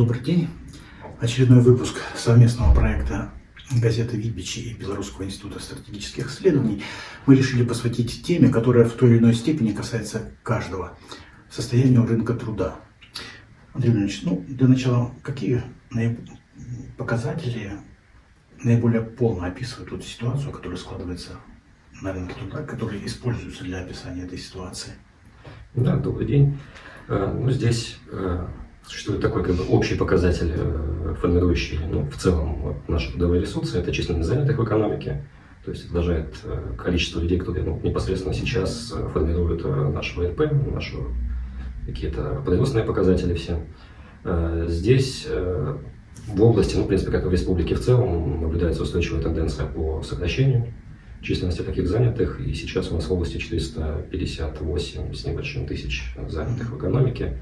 Добрый день. Очередной выпуск совместного проекта газеты «Випичи» и Белорусского института стратегических исследований мы решили посвятить теме, которая в той или иной степени касается каждого – состоянию рынка труда. Андрей Леонидович, ну, для начала, какие показатели наиболее полно описывают ту ситуацию, которая складывается на рынке труда, которые используются для описания этой ситуации? Да, добрый день. Э, ну, здесь э, существует такой как бы, общий показатель, э, формирующий ну, в целом наши трудовые ресурсы, это численность занятых в экономике, то есть отражает количество людей, которые ну, непосредственно сейчас формируют наш ВНП, наши какие-то производственные показатели все. Здесь в области, ну, в принципе, как и в республике в целом, наблюдается устойчивая тенденция по сокращению численности таких занятых, и сейчас у нас в области 458 с небольшим тысяч занятых в экономике.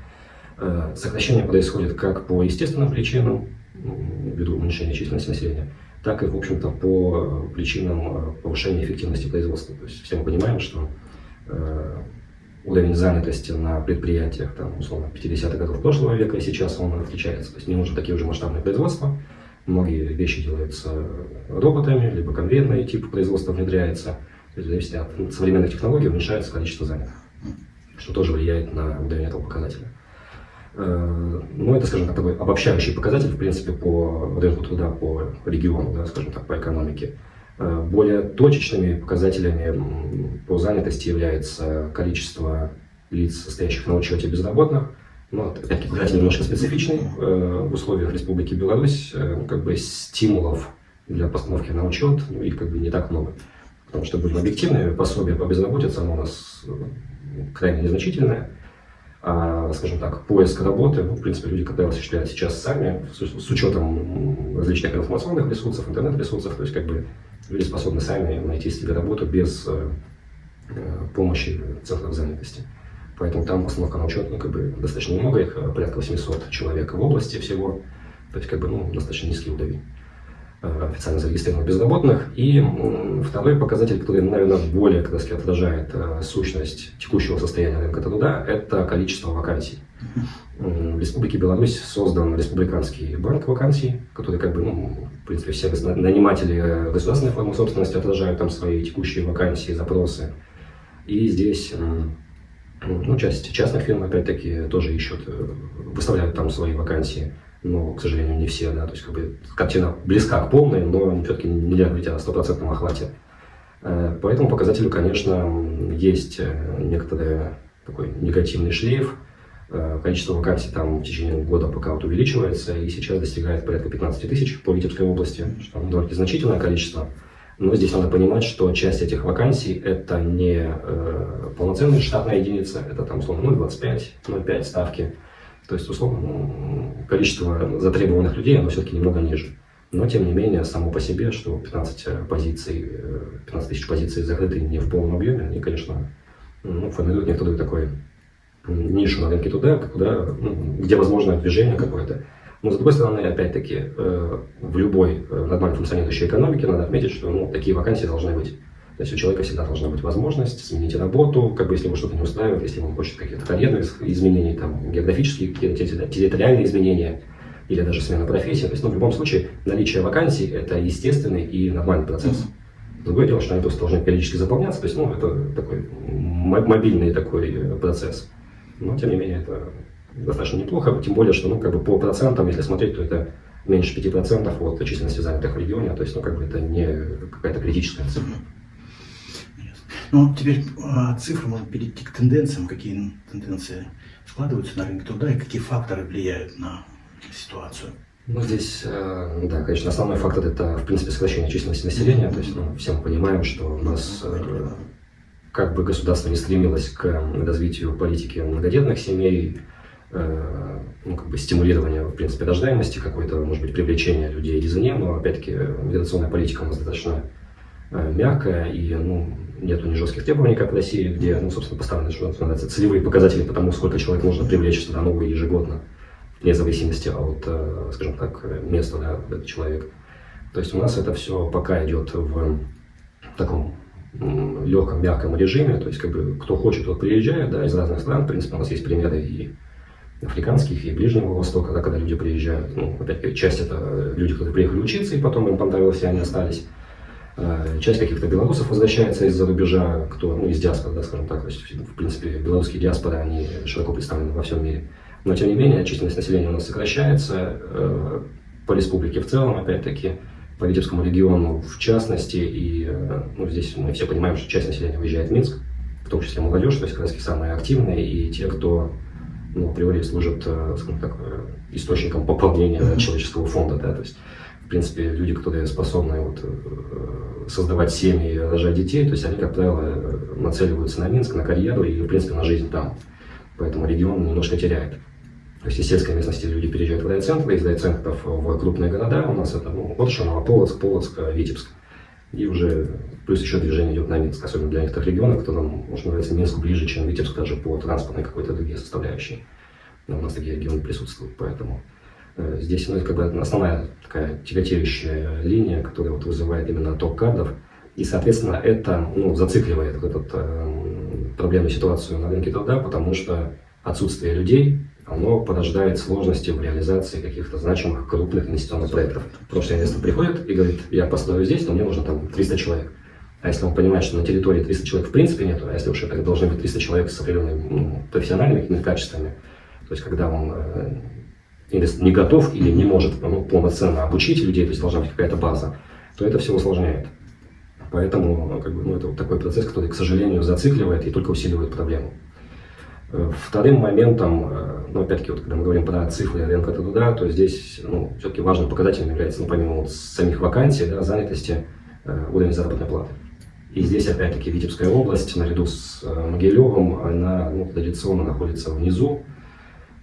Э, сокращение происходит как по естественным причинам, ввиду уменьшения численности населения, так и, в общем-то, по причинам э, повышения эффективности производства. То есть все мы понимаем, что э, уровень занятости на предприятиях, там, условно, 50-х годов прошлого века и сейчас он отличается. То есть не нужно такие уже масштабные производства, Многие вещи делаются роботами, либо конвейерный тип производства внедряется. То есть, зависит от современных технологий, уменьшается количество занятых, что тоже влияет на уровень этого показателя. Э, ну, это, скажем так, такой обобщающий показатель, в принципе, по рынку труда, по региону, да, скажем так, по экономике. Э, более точечными показателями по занятости является количество лиц, состоящих на учете безработных, ну, опять-таки, показатель немножко специфичный э, в условиях Республики Беларусь, как бы стимулов для постановки на учет, ну, их как бы не так много. Потому что, будем объективны, пособие по безработице, оно у нас крайне незначительное. А, скажем так, поиск работы, ну, в принципе, люди, когда осуществляют сейчас сами, с, с учетом различных информационных ресурсов, интернет-ресурсов, то есть, как бы, люди способны сами найти себе работу без э, помощи центров занятости. Поэтому там постановка на учет, ну, как бы, достаточно немного, их э, порядка 800 человек в области всего. То есть, как бы, ну, достаточно низкий уровень официально зарегистрированных безработных. И второй показатель, который, наверное, более как раз, отражает э, сущность текущего состояния рынка труда, это количество вакансий. В Республике Беларусь создан республиканский банк вакансий, который, как бы, ну, в принципе, все наниматели государственной формы собственности отражают там свои текущие вакансии, запросы. И здесь ну, часть частных фирм, опять-таки, тоже ищут, э, выставляют там свои вакансии, но, к сожалению, не все, да, то есть, как бы, картина близка к полной, но все-таки нельзя говорить о стопроцентном охвате. Э, по этому показателю, конечно, есть э, некоторый такой негативный шлейф, количество вакансий там в течение года пока вот увеличивается, и сейчас достигает порядка 15 тысяч по Витебской области, что довольно значительное количество. Но здесь надо понимать, что часть этих вакансий это не э, полноценная штатная единица, это там условно 0,25, 0,5 ставки. То есть, условно, количество затребованных людей, оно все-таки немного ниже. Но, тем не менее, само по себе, что 15 позиций, 15 э, тысяч позиций закрыты не в полном объеме, они, конечно, ну, формируют некоторую такой нишу на рынке труда, куда, ну, где возможно движение какое-то. Но, с другой стороны, опять-таки, э, в любой э, нормально функционирующей экономике надо отметить, что ну, такие вакансии должны быть. То есть у человека всегда должна быть возможность сменить работу, как бы если ему что-то не устраивает, если он хочет каких-то карьерных изменений, там, географические, территориальные изменения, или даже смена профессии. То есть, ну, в любом случае, наличие вакансий – это естественный и нормальный процесс. Другое дело, что они просто должны периодически заполняться, то есть, ну, это такой мобильный такой э, процесс. Но, тем не менее, это достаточно неплохо, тем более, что ну, как бы по процентам, если смотреть, то это меньше 5% от численности занятых в регионе, то есть ну, как бы это не какая-то критическая цифра. Ну, теперь а, цифры можно перейти к тенденциям, какие тенденции складываются на рынке труда и какие факторы влияют на ситуацию. Ну, здесь, э, да, конечно, основной фактор – это, в принципе, сокращение численности населения. То есть, ну, все мы понимаем, что у нас, э, как бы государство не стремилось к развитию политики многодетных семей, Э, ну, как бы стимулирование, в принципе, рождаемости, какое-то, может быть, привлечение людей извне, но, опять-таки, миграционная политика у нас достаточно мягкая, и, ну, нету ни жестких требований, как в России, где, ну, собственно, поставлены, что называется, целевые показатели по тому, сколько человек можно привлечь в страну ежегодно, вне зависимости от, э, скажем так, места, да, этот человек. То есть у нас это все пока идет в таком легком, мягком режиме, то есть как бы кто хочет, тот приезжает, да, из разных стран, в принципе, у нас есть примеры и африканских и Ближнего Востока, да, когда люди приезжают. Ну, опять часть это люди, которые приехали учиться, и потом им понравилось, и они остались. Э, часть каких-то белорусов возвращается из-за рубежа, кто, ну, из диаспоры, да, скажем так. То есть, в принципе, белорусские диаспоры, они широко представлены во всем мире. Но, тем не менее, численность населения у нас сокращается. Э, по республике в целом, опять-таки, по Витебскому региону в частности. И э, ну, здесь мы все понимаем, что часть населения выезжает в Минск, в том числе молодежь, то есть как раз самые активные, и те, кто ну, априори служат, скажем так, источником пополнения человеческого фонда. Да, то есть в принципе, люди, которые способны вот, э, создавать семьи и рожать детей, то есть они, как правило, нацеливаются на Минск, на карьеру и, в принципе, на жизнь там. Поэтому регион немножко теряет. То есть из сельской местности люди переезжают в райцентры, из райцентров в крупные города. У нас это ну, Отша, Новополоцк, Полоцк, Витебск. И уже плюс еще движение идет на Минск, особенно для некоторых регионов, кто нам, может, нравится Минск ближе, чем Витебск, даже по транспортной какой-то другие составляющей. Но у нас такие регионы присутствуют, поэтому Э, здесь ну, как бы основная такая тяготеющая линия, которая вот вызывает именно отток кадров. И, соответственно, это ну, зацикливает вот эту э, проблемную ситуацию на рынке труда, потому что отсутствие людей, оно порождает сложности в реализации каких-то значимых крупных инвестиционных проектов. Потому что инвестор приходит и говорит, я построю здесь, но мне нужно там 300 человек. А если он понимает, что на территории 300 человек в принципе нету, а если уж это должны быть 300 человек с определенными ну, профессиональными качествами, то есть когда он э, не готов или не может ну, полноценно обучить людей, то есть должна быть какая-то база, то это все усложняет. Поэтому как бы, ну, это вот такой процесс, который, к сожалению, зацикливает и только усиливает проблему. Э, вторым моментом, э, ну, опять-таки, вот, когда мы говорим про цифры рынка труда, то здесь ну, все-таки важным показателем является, ну, помимо вот самих вакансий, да, занятости, э, уровень заработной платы. И здесь, опять-таки, Витебская область, наряду с Могилевым, она ну, традиционно находится внизу,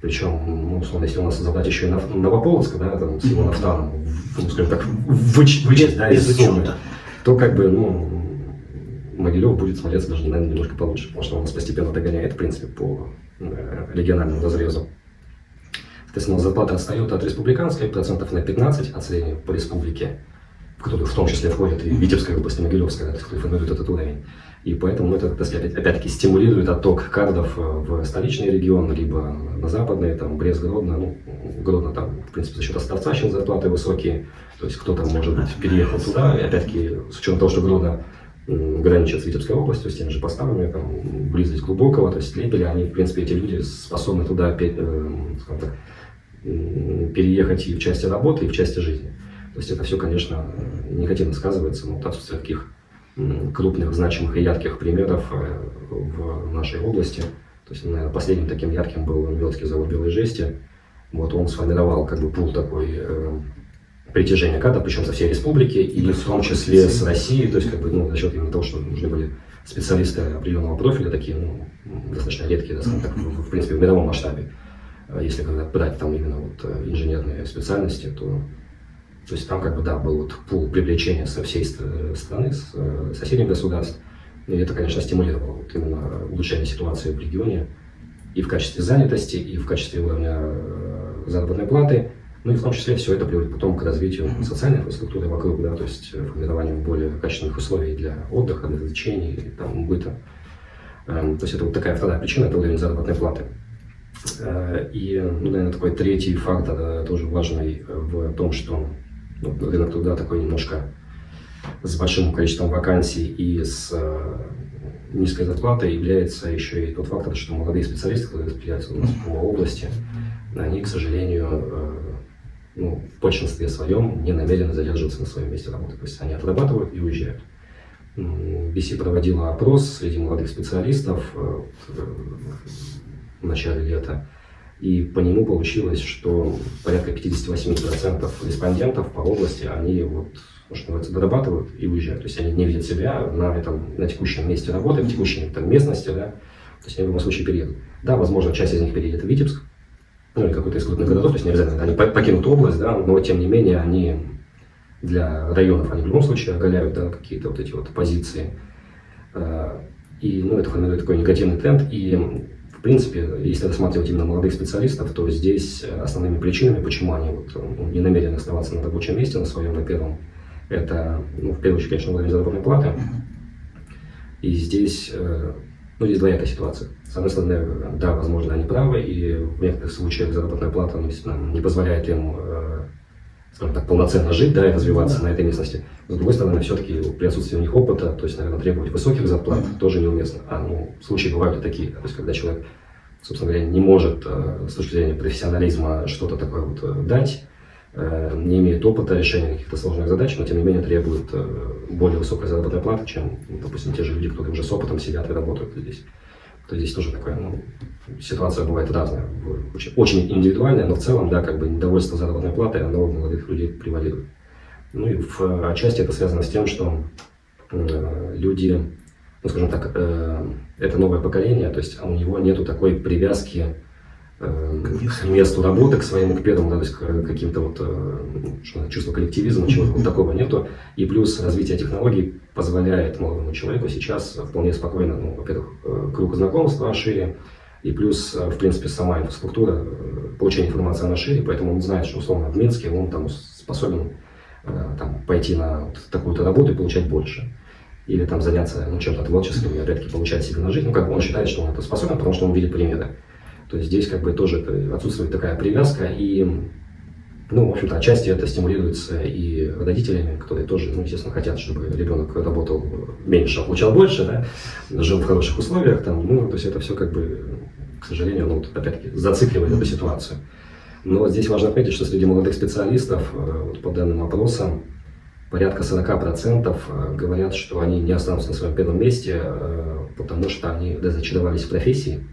причем, ну, условно, если у нас забрать еще и Новополоцк, да, там, с его нафтаном, ну, скажем так, выч, вычесть, да, из суммы, то как бы, ну, Могилев будет смотреться даже, наверное, немножко получше, потому что он нас постепенно догоняет, в принципе, по э, региональному разрезу. Соответственно, зарплата отстает от республиканской процентов на 15 от средней по республике, в которую в том числе входит и Витебская область, и Могилевская, которые формируют этот уровень. И поэтому это, опять-таки стимулирует отток кадров э, в столичный регион, либо на западные, там, Брест, Гродно. Ну, Гродно там, в принципе, за счет Островца сейчас зарплаты высокие. То есть кто-то, может быть, переехал туда. И опять-таки, с учетом того, что Гродно граничит с Витебской областью, с теми же поставами, там, близость глубокого, то есть Лепеля, они, в принципе, эти люди способны туда, э, так, переехать и в части работы, и в части жизни. То есть это все, конечно, негативно сказывается, но вот отсутствие таких крупных, значимых и ярких примеров э, в нашей области. То есть, наверное, последним таким ярким был Велский завод белой жести. Вот он сформировал как бы пул такой э, притяжения кадров, причем со всей республики, и в том числе с Россией, то есть как бы, ну, за счет именно того, что нужны были специалисты определенного профиля, такие, ну, достаточно редкие, да, так, в, принципе, в мировом масштабе. А если когда брать там именно вот э, инженерные специальности, то то есть там как бы, да, был вот пул привлечения со всей страны, с э, соседних государств. И это, конечно, стимулировало вот именно улучшение ситуации в регионе и в качестве занятости, и в качестве уровня э, заработной платы. Ну и в том числе все это приводит потом к развитию социальной инфраструктуры вокруг, да, то есть э, формированию более качественных условий для отдыха, для развлечений, там, быта. Эм, то есть это вот такая вторая причина, это уровень заработной платы. И, ну, наверное, такой третий фактор тоже важный в том, что ну, рынок труда такой немножко с большим количеством вакансий и с э, низкой зарплатой является еще и тот фактор, что молодые специалисты, которые распределяются у нас по области, они, к сожалению, э, ну, в большинстве своем не намерены задерживаться на своем месте работы. То есть они отрабатывают и уезжают. BC проводила опрос среди молодых специалистов э, в начале лета. И по нему получилось, что порядка 58% респондентов по области, они вот, что называется, дорабатывают и уезжают. То есть они не видят себя на, этом, на текущем месте работы, в текущей там, местности, да. То есть они в любом случае переедут. Да, возможно, часть из них переедет в Витебск, ну или какой-то из крупных городов, то есть не обязательно они покинут область, да, но тем не менее они для районов, они в любом случае оголяют да, какие-то вот эти вот позиции. А, и ну, это формирует такой негативный тренд. И принципе, если рассматривать именно молодых специалистов, то здесь основными причинами, почему они вот, ну, не намерены оставаться на рабочем месте, на своем, на первом, это, ну, в первую очередь, конечно, уровень заработной платы. И здесь, э, ну, здесь двоякая ситуация. С одной стороны, да, возможно, они правы, и в некоторых случаях заработная плата ну, не позволяет им, э, скажем так, полноценно жить, да, и развиваться на этой местности. С другой стороны, все-таки при отсутствии у них опыта, то есть, наверное, требовать высоких зарплат тоже неуместно. А, ну, случаи бывают и такие, то есть, когда человек, собственно говоря, не может э, с точки зрения профессионализма что-то такое вот э, дать, Э, не имеет опыта решения каких-то сложных задач, но тем не менее требует более высокой заработной платы, чем, допустим, те же люди, которые уже с опытом сидят и работают здесь. То здесь тоже такая ну, ситуация бывает разная, очень, очень индивидуальная, но в целом, да, как бы недовольство заработной платой, оно у молодых людей превалирует. Ну и в отчасти это связано с тем, что э, люди, ну скажем так, э, это новое поколение, то есть у него нету такой привязки Э, к месту работы, к своему, к первому, да, то есть к каким-то вот э, что, чувство коллективизма, чего-то вот такого нету. И плюс развитие технологий позволяет молодому человеку сейчас вполне спокойно, ну, во-первых, э, круг знакомств шире, и плюс, в принципе, сама инфраструктура получения информации она шире, поэтому он знает, что условно в Минске он там способен там, пойти на такую-то работу и получать больше. Или там заняться ну, чем-то творческим и опять-таки получать себе на жизнь. Ну, как бы он считает, что он это способен, потому что он видит примеры. То есть здесь как бы тоже отсутствует такая привязка, и, ну, в общем-то, отчасти это стимулируется и родителями, которые тоже, ну, естественно, хотят, чтобы ребенок работал меньше, а получал больше, да, жил в хороших условиях, там, ну, то есть это все как бы, к сожалению, ну, опять-таки, зацикливает эту ситуацию. Но здесь важно отметить, что среди молодых специалистов, э, вот по данным опроса, порядка 40% э, говорят, что они не останутся на своем первом месте, э, потому что они разочаровались в профессии,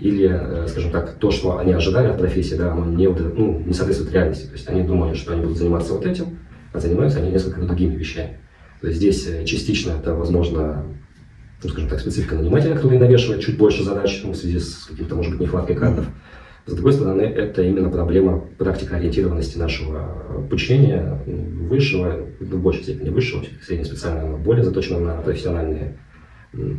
или, э, скажем так, то, что они ожидали от профессии, да, оно не, ну, не соответствует реальности. То есть они думали, что они будут заниматься вот этим, а занимаются они несколько другими вещами. То есть здесь э, частично это, возможно, ну, скажем так, специфика нанимателя, который навешивает чуть больше задач ну, в связи с каким-то, может быть, нехваткой кадров. С другой стороны, это именно проблема практикоориентированности нашего обучения высшего, в большей степени высшего, среднеспециального, более заточенного на профессиональные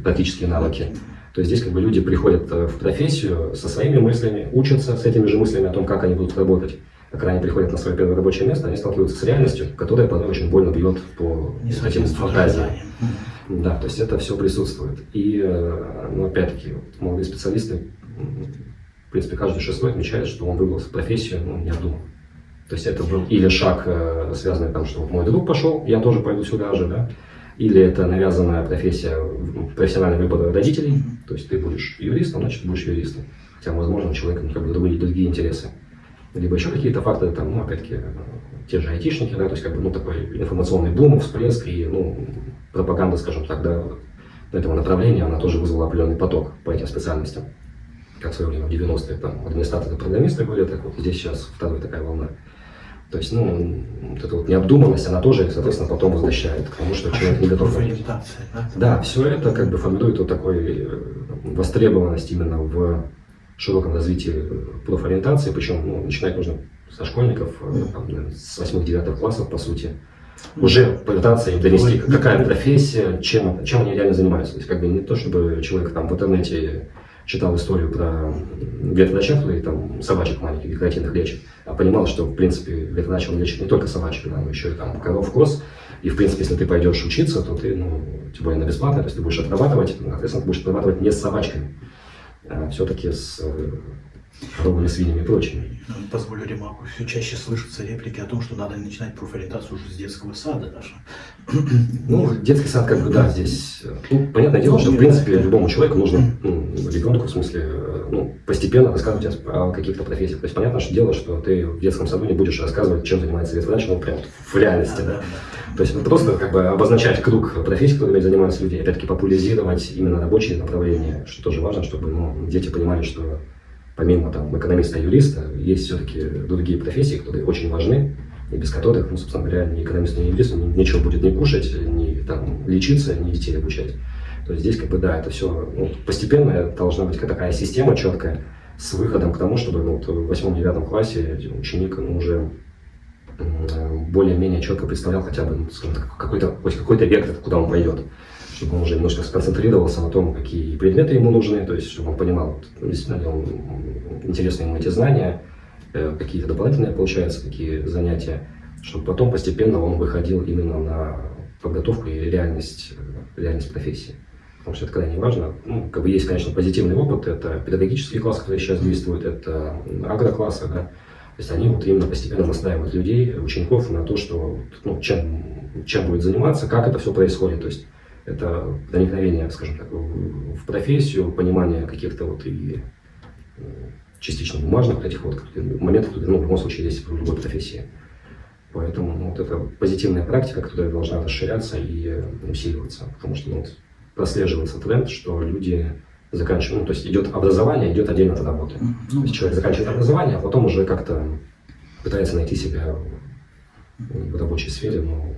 практические навыки. То есть здесь как бы люди приходят э, в профессию со своими мыслями, учатся с этими же мыслями о том, как они будут работать. А когда они приходят на свое первое рабочее место, они сталкиваются с реальностью, которая порой очень больно бьет по этим фантазиям. Да, то есть это все присутствует. И, э, ну, опять-таки, молодые специалисты, в принципе, каждый шестой отмечает, что он выбрал профессию, ну, необдуманно. То есть это был или шаг, э, связанный там, что вот мой друг пошел, я тоже пойду сюда же, да, или это навязанная профессия, профессиональный выбор родителей, то есть ты будешь юристом, значит будешь юристом. Хотя, возможно, у человека ну, как бы другие, другие интересы. Либо еще какие-то факторы, там, ну, опять-таки, те же айтишники, да, то есть как бы, ну, такой информационный бум, всплеск и, ну, пропаганда, скажем так, да, этого направления, она тоже вызвала определенный поток по этим специальностям. Как в свое время в 90-е, там, администраторы, программисты были, так вот здесь сейчас вторая такая волна. То есть, ну, вот эта вот необдуманность, она тоже, соответственно, потом возвращает к тому, что человек не готов. Да, да, все это как бы формирует вот такой э, востребованность именно в широком развитии профориентации, причем ну, начинать нужно со школьников, э, там, с 8-9 классов, по сути, уже пытаться им донести, какая профессия, чем, чем они реально занимаются. То есть, как бы не то, чтобы человек там в интернете читал историю про ветврача, и там собачек маленьких декоративных лечит, а понимал, что, в принципе, ветврач он лечит не только собачек, но еще и там коров, коз. И, в принципе, если ты пойдешь учиться, то ты, ну, тем более на бесплатно, то есть ты будешь отрабатывать, соответственно, ты будешь отрабатывать не с собачками, а все-таки с коровами, свиньями и прочими. Позволю ремарку. Все чаще слышатся реплики о том, что надо начинать профориентацию уже с детского сада даже. Ну, детский сад, как бы, да, здесь, ну, понятное дело, что, в принципе, любому человеку нужно, ну, ребенку, в смысле, ну, постепенно рассказывать о каких-то профессиях. То есть, понятно, что дело, что ты в детском саду не будешь рассказывать, чем занимается ветврач, ну, прям в реальности, да. То есть, просто, как бы, обозначать круг профессий, которыми занимаются люди, опять-таки, популяризировать именно рабочие направления, что тоже важно, чтобы, ну, дети понимали, что помимо там, экономиста и юриста, есть все-таки другие профессии, которые очень важны, и без которых, ну, собственно говоря, ни экономист, ни юрист ничего будет не кушать, ни там, лечиться, ни детей обучать. То есть здесь, как бы, да, это все ну, постепенно должна быть такая система четкая с выходом к тому, чтобы ну, в восьмом-девятом классе ученик ну, уже более-менее четко представлял хотя бы, ну, какой-то, хоть какой-то вектор, куда он пойдет чтобы он уже немножко сконцентрировался на том, какие предметы ему нужны, то есть чтобы он понимал, действительно ли он, интересны ему эти знания, э, какие-то дополнительные получаются, какие занятия, чтобы потом постепенно он выходил именно на подготовку и реальность, реальность профессии. потому что это крайне важно. Ну, как бы есть, конечно, позитивный опыт, это педагогические классы, которые сейчас действуют, это агроклассы, да, то есть они вот именно постепенно настраивают людей, учеников на то, что ну, чем, чем будет заниматься, как это все происходит. То есть это проникновение, скажем так, в профессию, понимание каких-то вот и частично бумажных этих вот моментов, которые ну, в любом случае есть в любой профессии. Поэтому ну, вот это позитивная практика, которая должна расширяться и усиливаться, потому что ну, вот, прослеживается тренд, что люди заканчивают, ну, то есть идет образование, идет отдельно от работы. Ну, то есть человек заканчивает образование, а потом уже как-то пытается найти себя в рабочей сфере, но,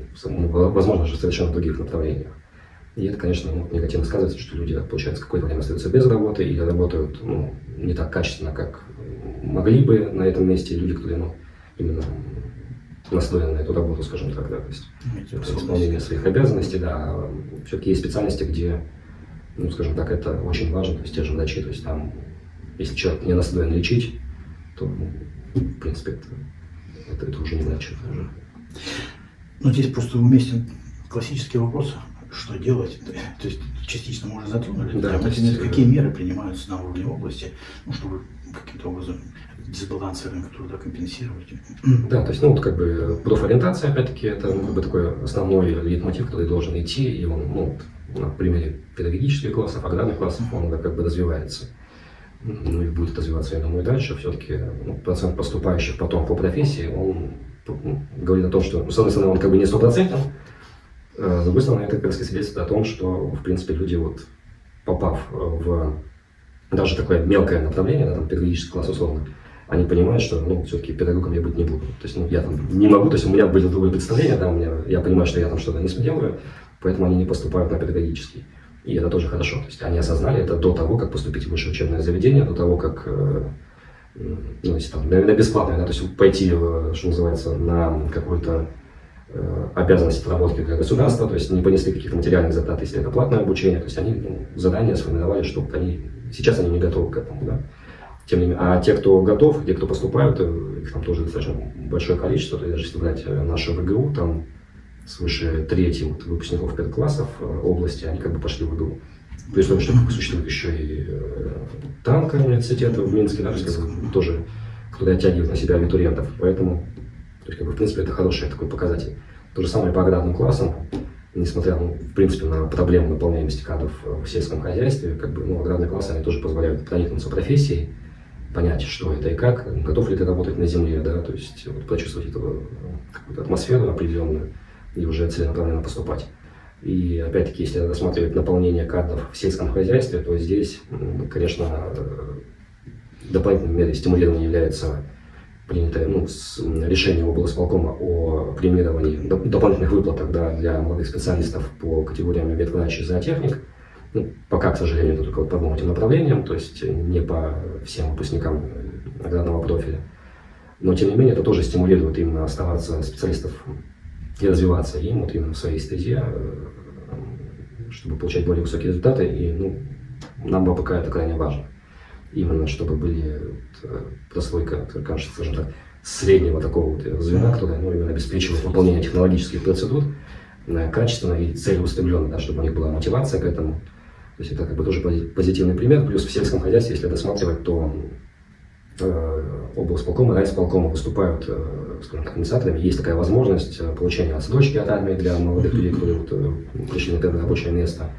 возможно, же совершенно в других направлениях. И это, конечно, ну, негативно сказывается, что люди, получается, какое-то время остаются без работы или работают ну, не так качественно, как могли бы на этом месте люди, которые ну, именно настроены на эту работу, скажем так, да, то есть исполнение своих обязанностей, да, все-таки есть специальности, где, ну, скажем так, это очень важно, то есть те же врачи, то есть там, если человек не настроен лечить, то, ну, в принципе, это, это, это уже не врач. Это уже... Ну, здесь просто уместен классический вопрос, что делать. То есть частично мы уже затронули. Да, то есть, какие меры принимаются на уровне области, ну, чтобы каким-то образом дисбалансы рынка труда компенсировать. Да, то есть, ну, вот как бы профориентация, опять-таки, это ну, как бы такой основной лейтмотив, который должен идти, и он, ну, на примере педагогических классов, аграрных классов, он да, как бы развивается. Ну и будет развиваться, я думаю, и дальше. Все-таки ну, процент поступающих потом по профессии, он ну, говорит о том, что, с одной стороны, он как бы не стопроцентен, с другой стороны, это как раз свидетельствует о том, что, в принципе, люди, вот, попав в даже такое мелкое направление, да, там, педагогический класс условно, они понимают, что, ну, все-таки педагогом я быть не буду. То есть, ну, я там не могу, то есть у меня были другое представление, да, у меня, я понимаю, что я там что-то не смелю, поэтому они не поступают на педагогический. И это тоже хорошо. То есть они осознали это до того, как поступить в высшее учебное заведение, до того, как, э, ну, если там, на бесплатное, да, то есть пойти, что называется, на какую-то э, обязанность отработки для государства, то есть не понесли каких-то материальных затрат, если это платное обучение, то есть они ну, задания сформировали, чтобы они, сейчас они не готовы к этому, да. Тем не менее, а те, кто готов, те, кто поступают, э, их там тоже достаточно большое количество, то есть даже если брать наше ВГУ, там свыше трети вот, выпускников педклассов э, области, они как бы пошли в ИГУ. При условии, что существует еще и э, танка университета в Минске, да, тоже, который оттягивает на себя абитуриентов. Поэтому, то есть, как бы, в принципе, это хороший такой показатель. То же самое по аграрным классам, несмотря, ну, в принципе, на проблему наполняемости кадров в сельском хозяйстве, как бы, ну, аграрные классы, они тоже позволяют проникнуться профессией, понять, что это и как, готов ли ты работать на земле, да, то есть вот, почувствовать эту э, какую-то атмосферу определенную и уже целенаправленно поступать. И опять-таки, если рассматривать наполнение кадров в сельском хозяйстве, то здесь, конечно, дополнительной мерой стимулирования является принятое ну, решение облсполкома о премировании дополнительных выплатах да, для молодых специалистов по категориям ветврач и зоотехник. Ну, пока, к сожалению, это только по двум этим направлениям, то есть не по всем выпускникам аграрного профиля. Но, тем не менее, это тоже стимулирует именно оставаться специалистов и развиваться им вот именно в своей стезе, э, чтобы получать более высокие результаты. И ну, нам пока это крайне важно. Именно чтобы были э, прослойка, кажется, скажем так, среднего такого вот звена, которое ну, именно обеспечивает выполнение технологических процедур э, качественно и целеустремленно, да, чтобы у них была мотивация к этому. То есть это как бы тоже позитивный пример. Плюс в сельском хозяйстве, если рассматривать, то э, облсполкома, райсполкома выступают скажем так, инициаторами, есть такая возможность э, получения отсрочки от армии для молодых людей, которые вот, э, пришли на первое рабочее место.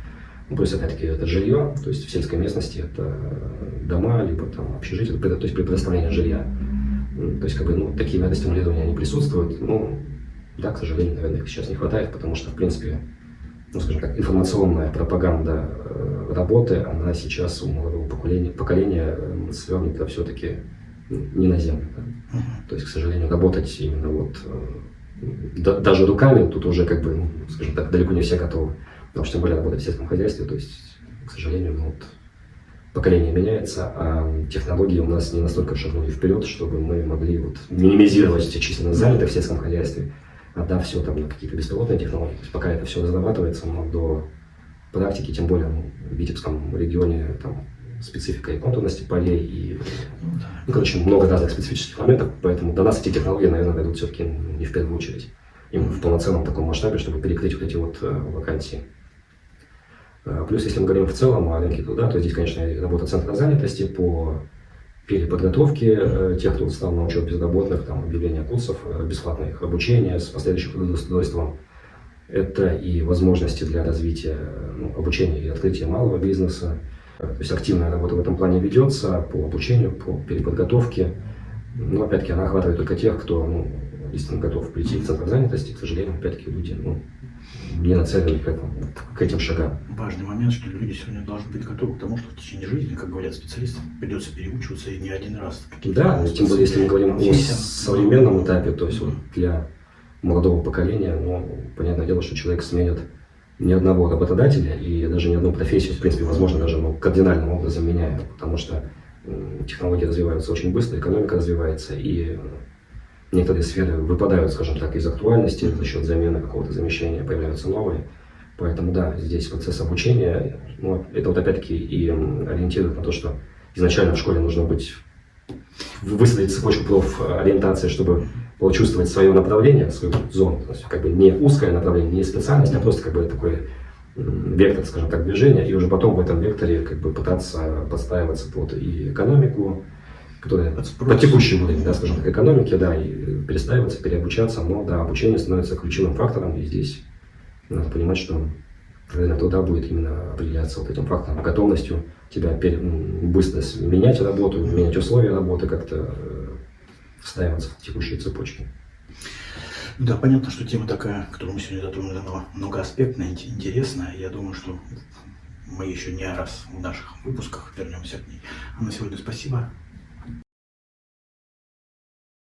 Ну, есть, опять-таки, это жилье, то есть в сельской местности это дома, либо там общежитие, то есть при предоставлении жилья. То есть, как бы, ну, такие методы стимулирования, они присутствуют. Ну, да, к сожалению, наверное, их сейчас не хватает, потому что, в принципе, ну, скажем так, информационная пропаганда э, работы, она сейчас у молодого поколения, поколения свернута все-таки не на землю. Да? То есть, к сожалению, работать именно вот э, да, даже руками тут уже как бы, ну, скажем так, далеко не все готовы. Потому что тем более работать в сельском хозяйстве, то есть, к сожалению, ну, вот, поколение меняется, а технологии у нас не настолько шагнули вперед, чтобы мы могли вот минимизировать численность занятых в сельском хозяйстве, отдав все там на какие-то беспилотные технологии. То есть пока это все разрабатывается, но до практики, тем более ну, в Витебском регионе там специфика и контурности полей, и, ну, короче, много разных специфических моментов, поэтому до нас эти технологии, наверное, дойдут все-таки не в первую очередь, именно в полноценном таком масштабе, чтобы перекрыть вот эти вот э, вакансии. А, плюс, если мы говорим в целом о рынке труда, то здесь, конечно, работа центра занятости по переподготовке э, тех, кто стал на учет безработных, там, объявление курсов, э, бесплатное их обучение с последующим трудоустройством. Это и возможности для развития ну, обучения и открытия малого бизнеса. То есть активная работа в этом плане ведется по обучению, по переподготовке. Но опять-таки она охватывает только тех, кто ну, действительно готов прийти в центр занятости. К сожалению, опять-таки люди ну, не нацелены к, этому, к этим шагам. Важный момент, что люди сегодня должны быть готовы к тому, что в течение жизни, как говорят специалисты, придется переучиваться и не один раз. Да, тем более, если мы говорим о современном этапе, то есть вот для молодого поколения, ну, понятное дело, что человек сменит ни одного работодателя и даже ни одну профессию, в принципе, возможно, даже ну, кардинальным образом меняет, потому что технологии развиваются очень быстро, экономика развивается, и некоторые сферы выпадают, скажем так, из актуальности за счет замены какого-то замещения, появляются новые. Поэтому да, здесь процесс обучения, ну, это вот опять-таки и ориентирует на то, что изначально в школе нужно быть, высадить цепочку профориентации, чтобы почувствовать свое направление, свою зону. То есть как бы не узкое направление, не специальность, а просто как бы такой вектор, скажем так, движения, и уже потом в этом векторе как бы пытаться подстраиваться под и экономику, которая по текущему времени, да, скажем так, экономике, да, и перестраиваться, переобучаться, но да, обучение становится ключевым фактором, и здесь надо понимать, что рынок труда будет именно определяться вот этим фактором, готовностью тебя быстро менять работу, менять условия работы, как-то э, встраиваться в текущие цепочки. Да, понятно, что тема такая, которую мы сегодня затронули, она многоаспектная, интересная. Я думаю, что мы еще не раз в наших выпусках вернемся к ней. А на сегодня спасибо.